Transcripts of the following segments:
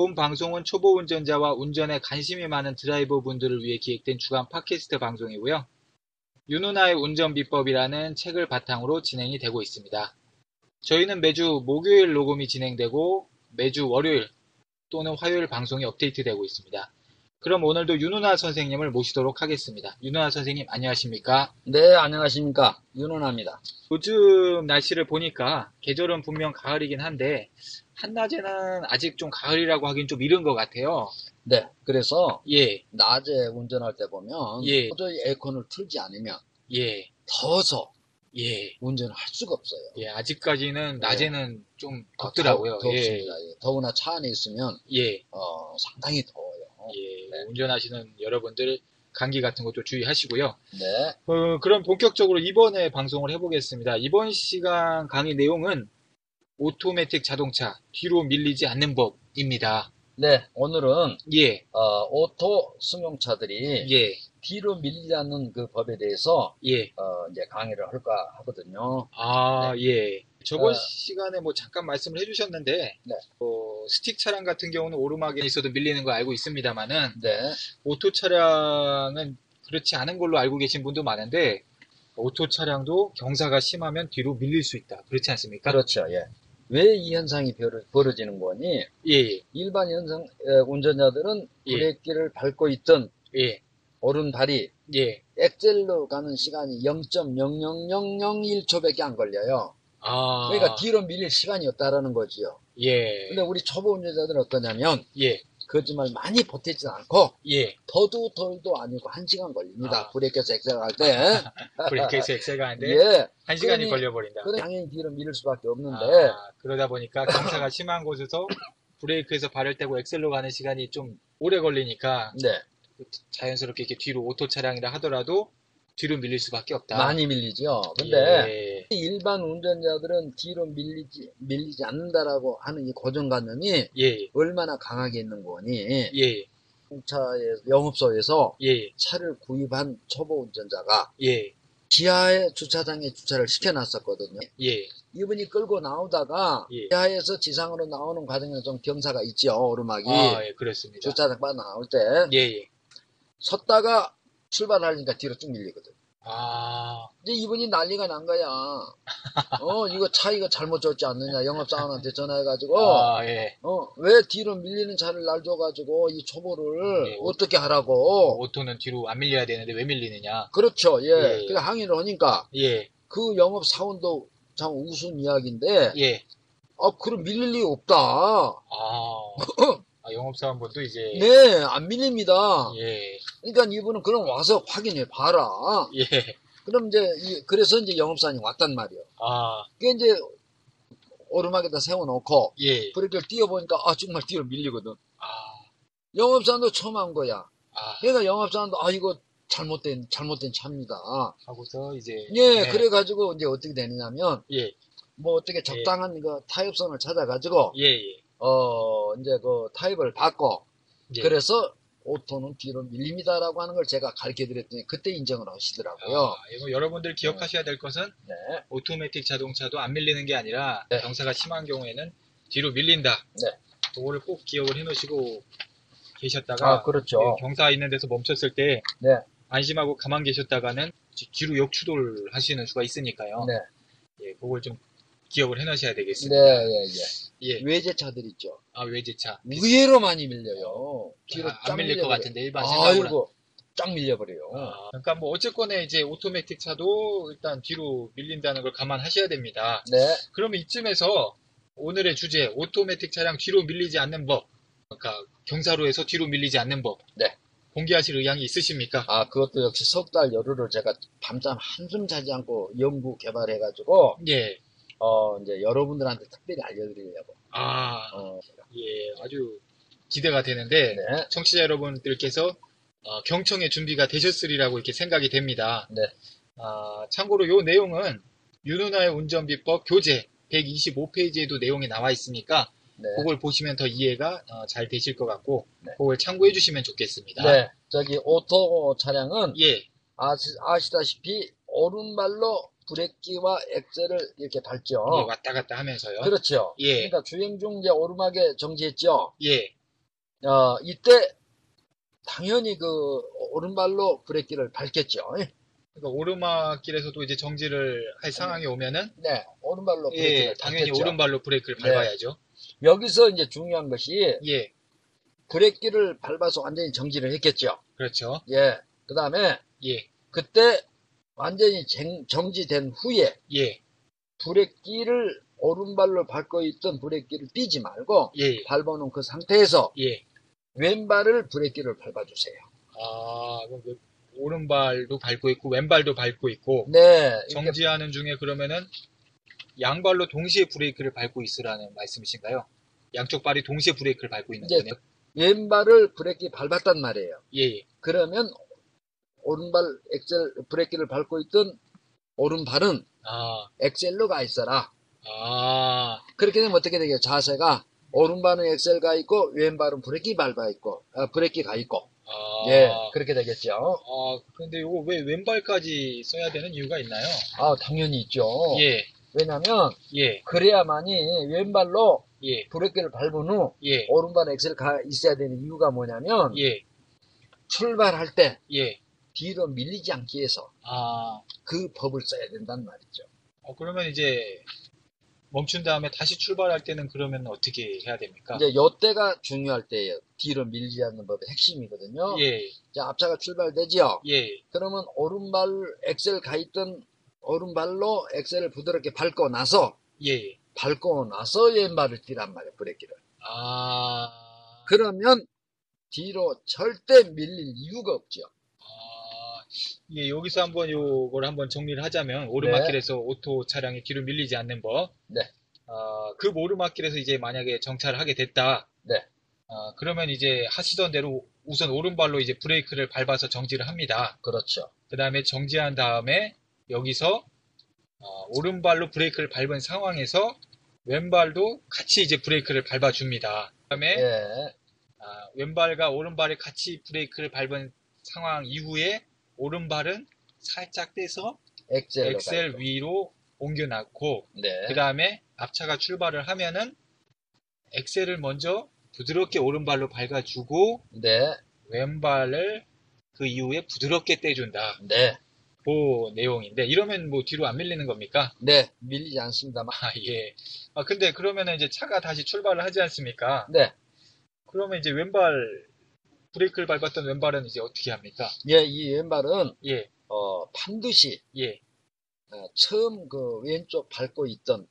본 방송은 초보 운전자와 운전에 관심이 많은 드라이버 분들을 위해 기획된 주간 팟캐스트 방송이고요. 윤은아의 운전 비법이라는 책을 바탕으로 진행이 되고 있습니다. 저희는 매주 목요일 녹음이 진행되고 매주 월요일 또는 화요일 방송이 업데이트되고 있습니다. 그럼 오늘도 윤은아 선생님을 모시도록 하겠습니다. 윤은아 선생님 안녕하십니까? 네, 안녕하십니까. 윤원아입니다. 요즘 날씨를 보니까 계절은 분명 가을이긴 한데 한낮에는 아직 좀 가을이라고 하긴 좀 이른 것 같아요. 네, 그래서 예, 낮에 운전할 때 보면 예. 도저히 에어컨을 틀지 않으면 예, 더워서 예, 운전을 할 수가 없어요. 예. 아직까지는 네. 낮에는 좀 덥더라고요. 더, 예, 덥습니다. 예. 더구나 차 안에 있으면 예, 어, 상당히 더워요. 예. 네. 운전하시는 여러분들 감기 같은 것도 주의하시고요. 네, 어, 그럼 본격적으로 이번에 방송을 해보겠습니다. 이번 시간 강의 내용은 오토매틱 자동차 뒤로 밀리지 않는 법입니다. 네, 오늘은 예, 어, 오토 승용차들이 예, 뒤로 밀리지 않는 그 법에 대해서 예. 어, 이제 강의를 할까 하거든요. 아, 예. 저번 어. 시간에 뭐 잠깐 말씀을 해주셨는데, 네. 어, 스틱 차량 같은 경우는 오르막에 있어도 밀리는 거 알고 있습니다만은, 네, 오토 차량은 그렇지 않은 걸로 알고 계신 분도 많은데, 오토 차량도 경사가 심하면 뒤로 밀릴 수 있다. 그렇지 않습니까? 그렇죠. 예. 왜 이 현상이 벌어- 벌어지는 거냐? 예, 예, 일반 현상 에, 운전자들은 예. 브레이크를 밟고 있던 예, 오른발이 예. 엑셀로 가는 시간이 0.00001초밖에 안 걸려요. 아, 그러니까 뒤로 밀릴 시간이 없다라는 거지요. 예, 근데 우리 초보 운전자들은 어떠냐면 예, 거짓말 많이 보태지 않고 예. 더도 덜도 아니고 한 시간 걸립니다. 아. 브레이크에서 엑셀 갈 때. 브레이크에서 엑셀가 하는데, 예. 한 시간이 그러니- 걸려버린다. 그래 당연히 뒤로 밀릴 수밖에 없는데 아, 그러다 보니까 경사가 심한 곳에서 브레이크에서 발을 떼고 엑셀로 가는 시간이 좀 오래 걸리니까 네. 자연스럽게 이렇게 뒤로 오토 차량이라 하더라도 뒤로 밀릴 수밖에 없다. 많이 밀리죠. 근데 예, 일반 운전자들은 뒤로 밀리지 밀리지 않는다라고 하는 이 고정관념이 예, 얼마나 강하게 있는 거냐? 예, 자의 영업소에서 예, 차를 구입한 초보 운전자가 예, 지하에 주차장에 주차를 시켜놨었거든요. 예, 이분이 끌고 나오다가 예. 지하에서 지상으로 나오는 과정에 좀 경사가 있죠. 오르막이 아, 예, 그렇습니다. 주차장 바 나올 때 예, 예. 섰다가 출발하니까 뒤로 쭉 밀리거든. 아, 이제 이분이 난리가 난 거야. 어, 이거 차 이거 잘못 줬지 않느냐. 영업사원한테 전화해가지고, 아, 예. 어, 왜 뒤로 밀리는 차를 날 줘가지고 이 초보를 예, 어떻게 하라고. 오토는 뒤로 안 밀려야 되는데 왜 밀리느냐? 그렇죠. 예. 예. 그래 항의를 하니까 예, 그 영업사원도 참 웃은 이야기인데, 예. 아, 그럼 밀릴 리 없다. 아, 아 영업사원분도 이제 네, 안 밀립니다. 예, 그러니까 이분은 그럼 와서 확인해 봐라. 예. 그럼 이제, 이- 그래서 이제 영업사원이 왔단 말이에요. 아, 그게 이제 오르막에다 세워놓고, 예. 브레이크를 띄워보니까, 아, 정말 뒤로 밀리거든. 아, 영업사원도 처음 한 거야. 아. 그러니까 영업사원도, 아, 이거 잘못된, 잘못된 차입니다. 하고서 이제 예, 네. 그래가지고 이제 어떻게 되느냐면, 예, 뭐 어떻게 적당한 그 타협선을 찾아가지고, 예, 예. 어, 이제 그 타협을 받고, 예. 그래서 오토는 뒤로 밀립니다라고 하는 걸 제가 가르쳐 드렸더니 그때 인정을 하시더라고요. 아, 이거 여러분들 기억하셔야 될 것은 네. 오토매틱 자동차도 안 밀리는 게 아니라 네. 경사가 심한 경우에는 뒤로 밀린다. 네. 그거를 꼭 기억을 해 놓으시고 계셨다가 아, 그렇죠. 예, 경사 있는 데서 멈췄을 때 네. 안심하고 가만 계셨다가는 뒤로 역추돌 하시는 수가 있으니까요. 네. 예, 그걸 좀 기억을 해 놓으셔야 네, 되겠습니다. 예, 예. 예. 외제차들 있죠. 아, 외제차. 의외로 많이 밀려요. 뒤로 아, 안쫙 밀릴 것. 같은데, 일반. 아이고, 쫙 밀려버려요. 아, 그러니까 뭐 어쨌거나 이제 오토매틱 차도 일단 뒤로 밀린다는 걸 감안하셔야 됩니다. 네. 그러면 이쯤에서 오늘의 주제 오토매틱 차량 뒤로 밀리지 않는 법, 그러니까 경사로에서 뒤로 밀리지 않는 법, 네. 공개하실 의향이 있으십니까? 아, 그것도 역시 석달 여름을 제가 밤잠 한숨 자지 않고 연구 개발해가지고, 예. 어, 이제 여러분들한테 특별히 알려드리려고. 아, 어, 예, 아주 기대가 되는데 네. 청취자 여러분들께서 어, 경청의 준비가 되셨으리라고 이렇게 생각이 됩니다. 네. 아, 참고로 요 내용은 윤은아의 운전비법 교재 125페이지에도 내용이 나와 있으니까 네. 그걸 보시면 더 이해가 어, 잘 되실 것 같고 네. 그걸 참고해 주시면 좋겠습니다. 네. 저기 오토 차량은 예, 아시, 아시다시피 오른발로 브레이크와 엑셀을 이렇게 밟죠. 예, 왔다 갔다 하면서요. 그렇죠. 예. 그러니까 주행 중 이제 오르막에 정지했죠. 예, 어, 이때 당연히 그 오른발로 브레이크를 밟겠죠. 그러니까 오르막길에서도 이제 정지를 할 상황이 오면은 네, 오른발로 브레이크를 예, 당연히 밟겠죠. 오른발로 브레이크를 네. 밟아야죠. 여기서 이제 중요한 것이 예, 브레이크를 밟아서 완전히 정지를 했겠죠. 그렇죠. 예. 그 다음에 예, 그때 완전히 쟁- 정지된 후에 예, 브레이크를 오른발로 밟고 있던 브레이크를 띄지 말고 예, 밟아놓은 그 상태에서 예. 왼발을 브레이크를 밟아주세요. 아, 그럼 그 오른발도 밟고 있고 왼발도 밟고 있고 네. 정지하는 중에 그러면은 양발로 동시에 브레이크를 밟고 있으라는 말씀이신가요? 양쪽 발이 동시에 브레이크를 밟고 있는 거네요. 왼발을 브레이크 밟았단 말이에요. 예, 예. 그러면 오른발 엑셀 브레이크를 밟고 있던 오른발은 아, 엑셀로 가 있어라. 아, 그렇게 되면 어떻게 되겠어요? 자세가 오른발은 엑셀 가 있고 왼발은 브레이크 밟아 있고 아, 브레이크 가 있고 아. 예 그렇게 되겠죠. 아, 근데 이거 왜 왼발까지 써야 되는 이유가 있나요? 아 당연히 있죠. 예, 왜냐하면 예, 그래야만이 왼발로 예, 브레이크를 밟은 후 예, 오른발 엑셀 가 있어야 되는 이유가 뭐냐면 예, 출발할 때 예. 뒤로 밀리지 않기 위해서 아, 그 법을 써야 된단 말이죠. 어, 그러면 이제 멈춘 다음에 다시 출발할 때는 그러면 어떻게 해야 됩니까? 이제 요때가 중요할 때예요. 뒤로 밀지 않는 법의 핵심이거든요. 예, 자, 앞차가 출발되죠? 예, 그러면 오른발 엑셀 가 있던 오른발로 엑셀을 부드럽게 밟고 나서 예. 밟고 나서 왼발을 떼란 말이에요. 브레이크를. 아, 그러면 뒤로 절대 밀릴 이유가 없죠. 아, 예, 여기서 한번 요걸 한번 정리를 하자면 오르막길에서 오토 차량이 뒤로 밀리지 않는 법. 네. 아, 그 오르막길에서 이제 만약에 정차를 하게 됐다. 네. 아, 그러면 이제 하시던 대로 우선 오른발로 이제 브레이크를 밟아서 정지를 합니다. 그렇죠. 그 다음에 정지한 다음에 여기서 어, 오른발로 브레이크를 밟은 상황에서 왼발도 같이 이제 브레이크를 밟아줍니다. 그 다음에 예. 아, 왼발과 오른발이 같이 브레이크를 밟은 상황 이후에 오른발은 살짝 떼서 엑셀로 엑셀 가요. 위로 옮겨놨고 네. 그 다음에 앞차가 출발을 하면은 엑셀을 먼저 부드럽게 오른발로 밟아주고 네. 왼발을 그 이후에 부드럽게 떼준다. 네. 그 내용인데 이러면 뭐 뒤로 안 밀리는 겁니까? 네. 밀리지 않습니다만. 아 예. 아 근데 그러면은 이제 차가 다시 출발을 하지 않습니까? 네. 그러면 이제 왼발 브레이크를 밟았던 왼발은 이제 어떻게 합니까? 예, 이 왼발은 예, 어, 반드시 예. 어, 처음 그 왼쪽 밟고 있던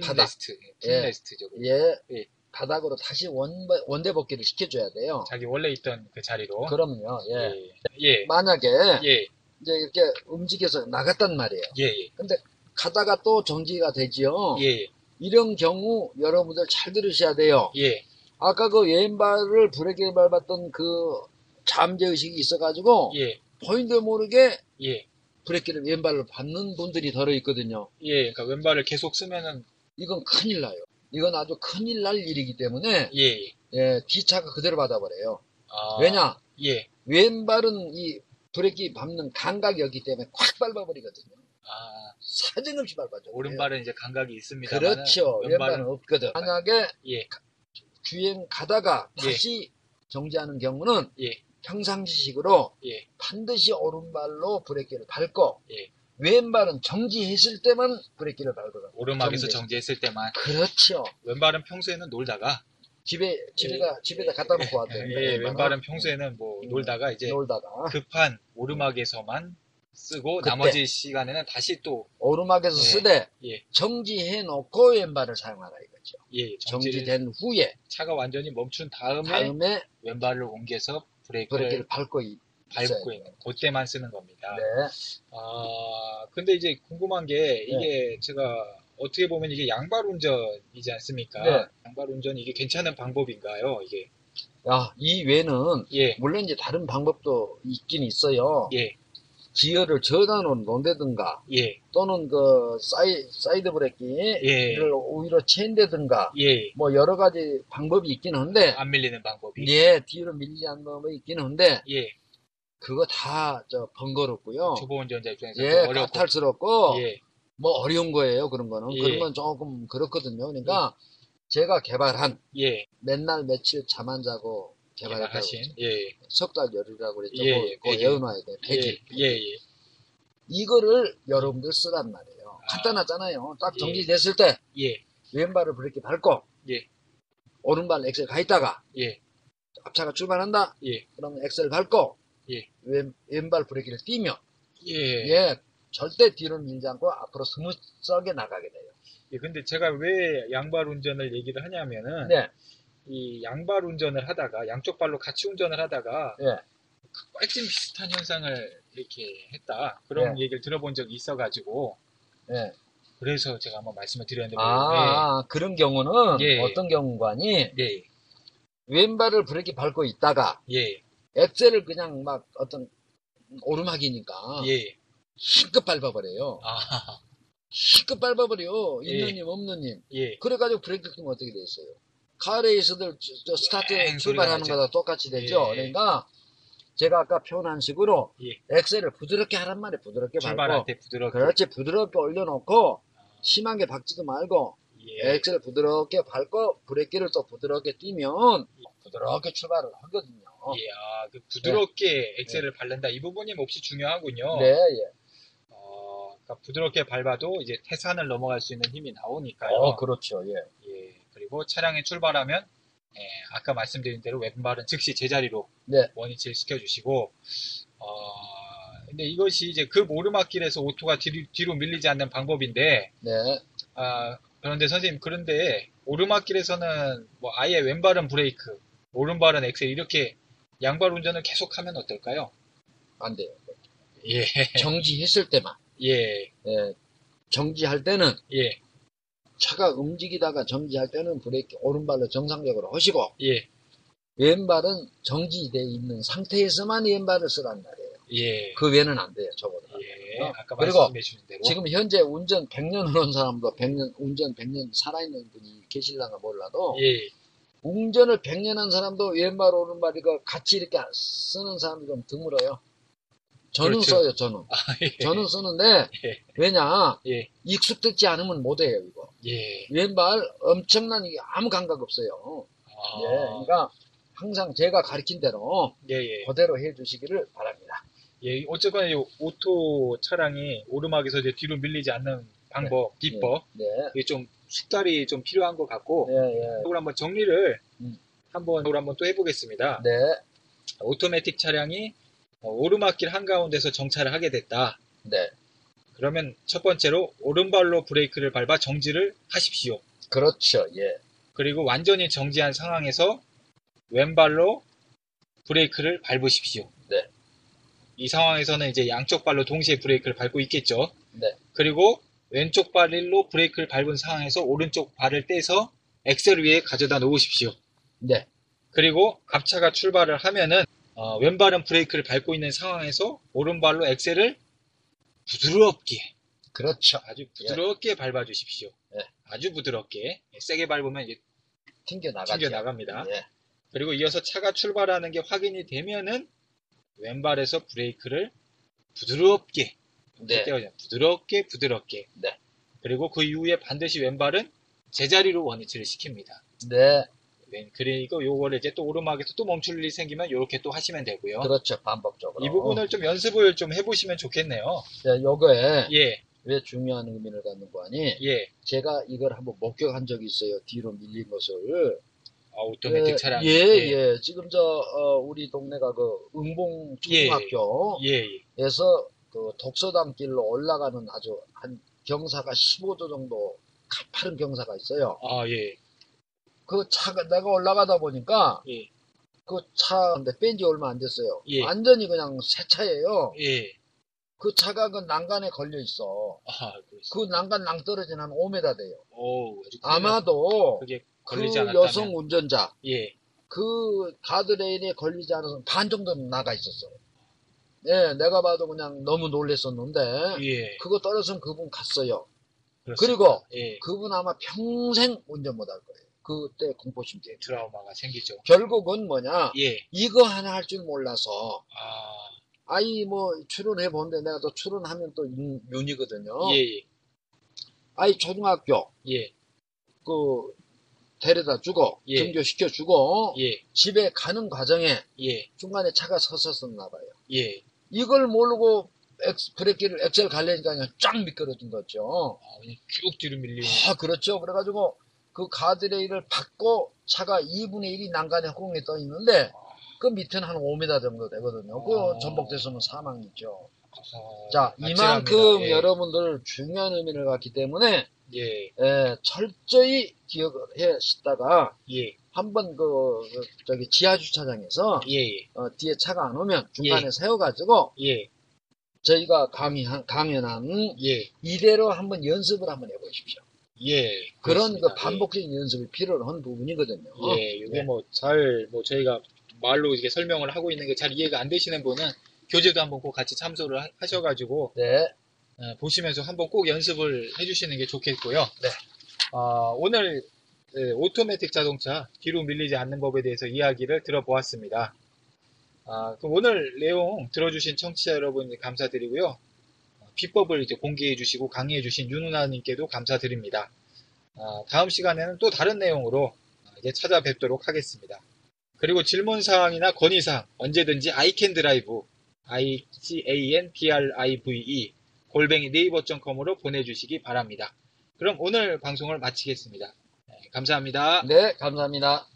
바닥. 푼레스트, 예. 푼레스트죠. 예, 예. 바닥으로 다시 원, 원대 복귀를 시켜줘야 돼요. 자기 원래 있던 그 자리로. 그럼요. 예. 예, 예, 만약에 예, 이제 이렇게 움직여서 나갔단 말이에요. 예, 예, 근데 가다가 또 정지가 되지요. 예, 이런 경우 여러분들 잘 들으셔야 돼요. 예, 아까 그 왼발을 브레이크를 밟았던 그 잠재 의식이 있어가지고 예, 보인도 모르게 예, 브레이크를 왼발로 밟는 분들이 들어 있거든요. 예. 그러니까 왼발을 계속 쓰면은 이건 큰일 나요. 이건 아주 큰일 날 일이기 때문에 예, 예. 예, 뒤차가 그대로 받아버려요. 아, 왜냐? 예, 왼발은 이 브레이크 밟는 감각이 없기 때문에 콱 밟아버리거든요. 아, 사정없이 밟아줘. 오른발은 이제 감각이 있습니다. 그렇죠. 왼발은 왼발은 없거든. 만약에 예, 주행 가다가 예. 다시 정지하는 경우는 예, 평상시식으로 예, 반드시 오른발로 브레이크를 밟고 예. 왼발은 정지했을 때만 브레이크를 밟거든. 오르막에서 정지. 정지했을 때만 그렇죠. 왼발은 평소에는 놀다가 집에 집에다 집에다 갖다 놓고 왔대. 예, 왼발은 평소에는 뭐 음. 놀다가 이제 놀다가 급한 오르막에서만 쓰고 그때. 나머지 시간에는 다시 또 오르막에서 예, 쓰되 예. 정지해 놓고 왼발을 사용하라 이거 죠. 예, 정지된 후에 차가 완전히 멈춘 다음에 다음에 왼발을 옮겨서 브레이크를 브레이크를 밟고 있. 밟고 있는 그때만 쓰는 겁니다. 네. 아, 근데 이제 궁금한 게 이게 제가 어떻게 보면 이게 양발 운전이지 않습니까? 네. 양발 운전 이게 괜찮은 방법인가요? 이게 야, 이 외에는 예, 물론 이제 다른 방법도 있긴 있어요. 예, 기어를 저단으로 놓는다든가 예, 또는 그 사이, 사이드 브레이크를 예, 오히려 채운다든가 예. 뭐 여러 가지 방법이 있긴 한데 안 밀리는 방법이. 예, 뒤로 밀리지 않는 방법이 있긴 한데 예, 그거 다 저 번거롭고요. 초보 운전자 입장에서 예, 어렵고. 까탈스럽고 예, 뭐 어려운 거예요. 그런 거는 예. 그런 건 조금 그렇거든요. 그러니까 제가 개발한 예, 맨날 며칠 잠 안 자고 개발하신. 예, 석달 열이라고 그랬죠. 예, 그거, 그거. 외워놔야 돼. 배기. 예, 예, 예. 이거를 여러분들 쓰란 말이에요. 아. 간단하잖아요. 딱 예. 정지 됐을 때 예, 왼발을 브레이크 밟고 예. 오른발 엑셀 가 있다가 예, 앞차가 출발한다. 예, 그러면 엑셀 밟고 예. 왼, 왼발 브레이크를 띄면 예. 예, 절대 뒤로 밀지 않고 앞으로 스무스하게 나가게 돼요. 예, 근데 제가 왜 양발 운전을 얘기를 하냐면은 네, 이 양발 운전을 하다가 양쪽 발로 같이 운전을 하다가 예. 급발진 비슷한 현상을 이렇게 했다 그런 얘기를 들어본 적이 있어가지고 예. 그래서 제가 한번 말씀을 드렸는데 아, 그런 경우는 예. 어떤 경우냐면 네, 왼발을 브레이크 밟고 있다가 예, 엑셀을 그냥 막 어떤 오르막이니까 예, 힘껏 밟아버려요. 아, 힘껏 밟아버려. 예. 있는 힘 없는 힘. 예, 그래가지고 브레이크 떼면 어떻게 돼 있어요? 저 스타트 뺑 출발하는 거다 똑같이 되죠. 예. 그러니까 제가 아까 표현한 식으로 예. 엑셀을 부드럽게 하란 말이에요. 부드럽게 밟고 때 부드럽게 그렇지 부드럽게 올려놓고 심하게 박지도 말고 예, 엑셀을 부드럽게 밟고 브레이크를 또 부드럽게 띄면 부드럽게 출발을 하거든요. 예, 아, 그 부드럽게 엑셀을 밟는다 이 부분이 몹시 중요하군요. 네, 예. 어, 그러니까 부드럽게 밟아도 이제 태산을 넘어갈 수 있는 힘이 나오니까요. 어, 그렇죠. 예. 예, 그리고 차량에 출발하면 예, 아까 말씀드린 대로 왼발은 즉시 제자리로 네. 원위치를 시켜주시고 어, 근데 이것이 이제 급 오르막길에서 오토가 뒤로, 뒤로 밀리지 않는 방법인데 네. 아, 그런데 선생님 그런데 오르막길에서는 뭐 아예 왼발은 브레이크 오른발은 엑셀 이렇게 양발 운전을 계속하면 어떨까요? 안 돼요. 예, 정지했을 때만. 예, 예. 정지할 때는 예, 차가 움직이다가 정지할 때는 브레이크 오른발로 정상적으로 하시고 예, 왼발은 정지되어 있는 상태에서만 왼발을 쓰란 말이에요. 예, 그 외에는 안 돼요, 저보다. 예, 아까 그리고 지금 현재 운전 100년 해놓은 사람도 100년, 운전 100년 살아있는 분이 계실랑가 몰라도 예, 운전을 100년 한 사람도 왼발, 오른발 이거 같이 이렇게 쓰는 사람이 좀 드물어요. 저는 그렇죠. 써요, 저는. 아, 예, 저는 쓰는데, 예. 왜냐, 예, 익숙되지 않으면 못해요, 이거. 예, 왼발 엄청난 이게 아무 감각 없어요. 아, 예, 그러니까 항상 제가 가르친 대로 예, 예. 그대로 해주시기를 바랍니다. 예, 어쨌거나 이 오토 차량이 오르막에서 이제 뒤로 밀리지 않는 방법, 비법, 네, 이게 좀 숙달이 좀 필요한 것 같고, 네, 예, 이걸 한번 정리를 음. 한번, 이걸 한번 또 해보겠습니다. 네, 오토매틱 차량이 어, 오르막길 한가운데서 정차를 하게 됐다. 네, 그러면 첫 번째로 오른발로 브레이크를 밟아 정지를 하십시오. 그렇죠, 예, 그리고 완전히 정지한 상황에서 왼발로 브레이크를 밟으십시오. 네. 이 상황에서는 이제 양쪽 발로 동시에 브레이크를 밟고 있겠죠. 네, 그리고 왼쪽 발로 브레이크를 밟은 상황에서 오른쪽 발을 떼서 엑셀 위에 가져다 놓으십시오. 네, 그리고 앞차가 출발을 하면은 어, 왼발은 브레이크를 밟고 있는 상황에서 오른발로 엑셀을 부드럽게 그렇죠. 아주 부드럽게 밟아주십시오. 네. 아주 부드럽게 세게 밟으면 이제 튕겨 나가죠. 튕겨 나갑니다. 예, 그리고 이어서 차가 출발하는 게 확인이 되면은 왼발에서 브레이크를 부드럽게 네, 떼어요. 부드럽게 부드럽게. 네. 그리고 그 이후에 반드시 왼발은 제자리로 원위치를 시킵니다. 네, 네, 그리고 요거를 이제 또 오르막에서 또 멈출 일이 생기면 이렇게 또 하시면 되고요. 그렇죠, 반복적으로. 이 부분을 좀 연습을 좀 해보시면 좋겠네요. 네, 요거에 예, 왜 중요한 의미를 갖는 거 아니? 예. 제가 이걸 한번 목격한 적이 있어요. 뒤로 밀린 것을. 아, 오토매틱 예, 차량. 예, 예. 지금 저, 어, 우리 동네가 그 응봉 초등학교에서 예, 예. 그 독서당 길로 올라가는 아주 한 경사가 15도 정도 가파른 경사가 있어요. 아, 예. 그 차가 내가 올라가다 보니까 예. 그 차, 근데 뺀지 얼마 안 됐어요. 예. 완전히 그냥 새 차예요. 예. 그 차가 그 난간에 걸려 있어. 아. 그 난간 낭떨어진 한 5m 돼요. 오, 아마도 그. 여성 운전자, 예. 그 가드레일에 걸리지 않아서 반 정도는 나가 있었어요. 예, 내가 봐도 그냥 너무 놀랬었는데, 예. 그거 떨어지면 그분 갔어요. 그렇습니다. 그리고 예. 그분 아마 평생 운전 못 할 거예요. 그때 공포심 때문에. 트라우마가 생기죠. 결국은 뭐냐, 예. 이거 하나 할 줄 몰라서, 아, 아이 뭐 추론해 본데 내가 또 추론하면 또 윤, 윤이거든요. 예, 예. 아이 초등학교 예. 그 데려다 주고 예. 등교시켜 주고 예. 집에 가는 과정에 예. 중간에 차가 섰었었나 봐요. 예. 이걸 모르고 엑스, 브레이크를 엑셀 갈래니까 그냥 쫙 미끄러진 거죠. 아, 그냥 쭉 뒤로 밀리는. 아, 그렇죠. 그래가지고 그 가드레일을 받고 차가 2분의 1이 난간에 허공에 떠 있는데 그 밑에는 한 5m 정도 되거든요. 그 아. 전복됐으면 사망이죠. 아, 자. 이만큼 예. 여러분들 중요한 의미를 갖기 때문에 예. 예, 철저히 기억을 해 시다가 예. 한번 그, 그 저기 지하 주차장에서 예. 예. 어, 뒤에 차가 안 오면 중간에 예. 세워가지고 예. 저희가 강의한 강연한 예. 이대로 한번 연습을 한번 해보십시오. 예. 그런 그. 반복적인 연습이 필요한 부분이거든요. 예, 이게 네. 뭐잘뭐 저희가 말로 이렇게 설명을 하고 있는 게 잘 이해가 안 되시는 분은 교재도 한번 꼭 같이 참조를 하- 하셔가지고 네, 어, 보시면서 한번 꼭 연습을 해주시는 게 좋겠고요. 네. 어, 오늘 예, 오토매틱 자동차 뒤로 밀리지 않는 법에 대해서 이야기를 들어보았습니다. 아, 그럼 오늘 내용 들어주신 청취자 여러분 감사드리고요. 어, 비법을 이제 공개해 주시고 강의해 주신 윤누나님께도 감사드립니다. 아, 다음 시간에는 또 다른 내용으로 어, 이제 찾아뵙도록 하겠습니다. 그리고 질문사항이나 건의사항 언제든지 iCanDrive, I-C-A-N-D-R-I-V-E 골뱅이 네이버.com으로 보내주시기 바랍니다. 그럼 오늘 방송을 마치겠습니다. 네, 감사합니다. 네, 감사합니다.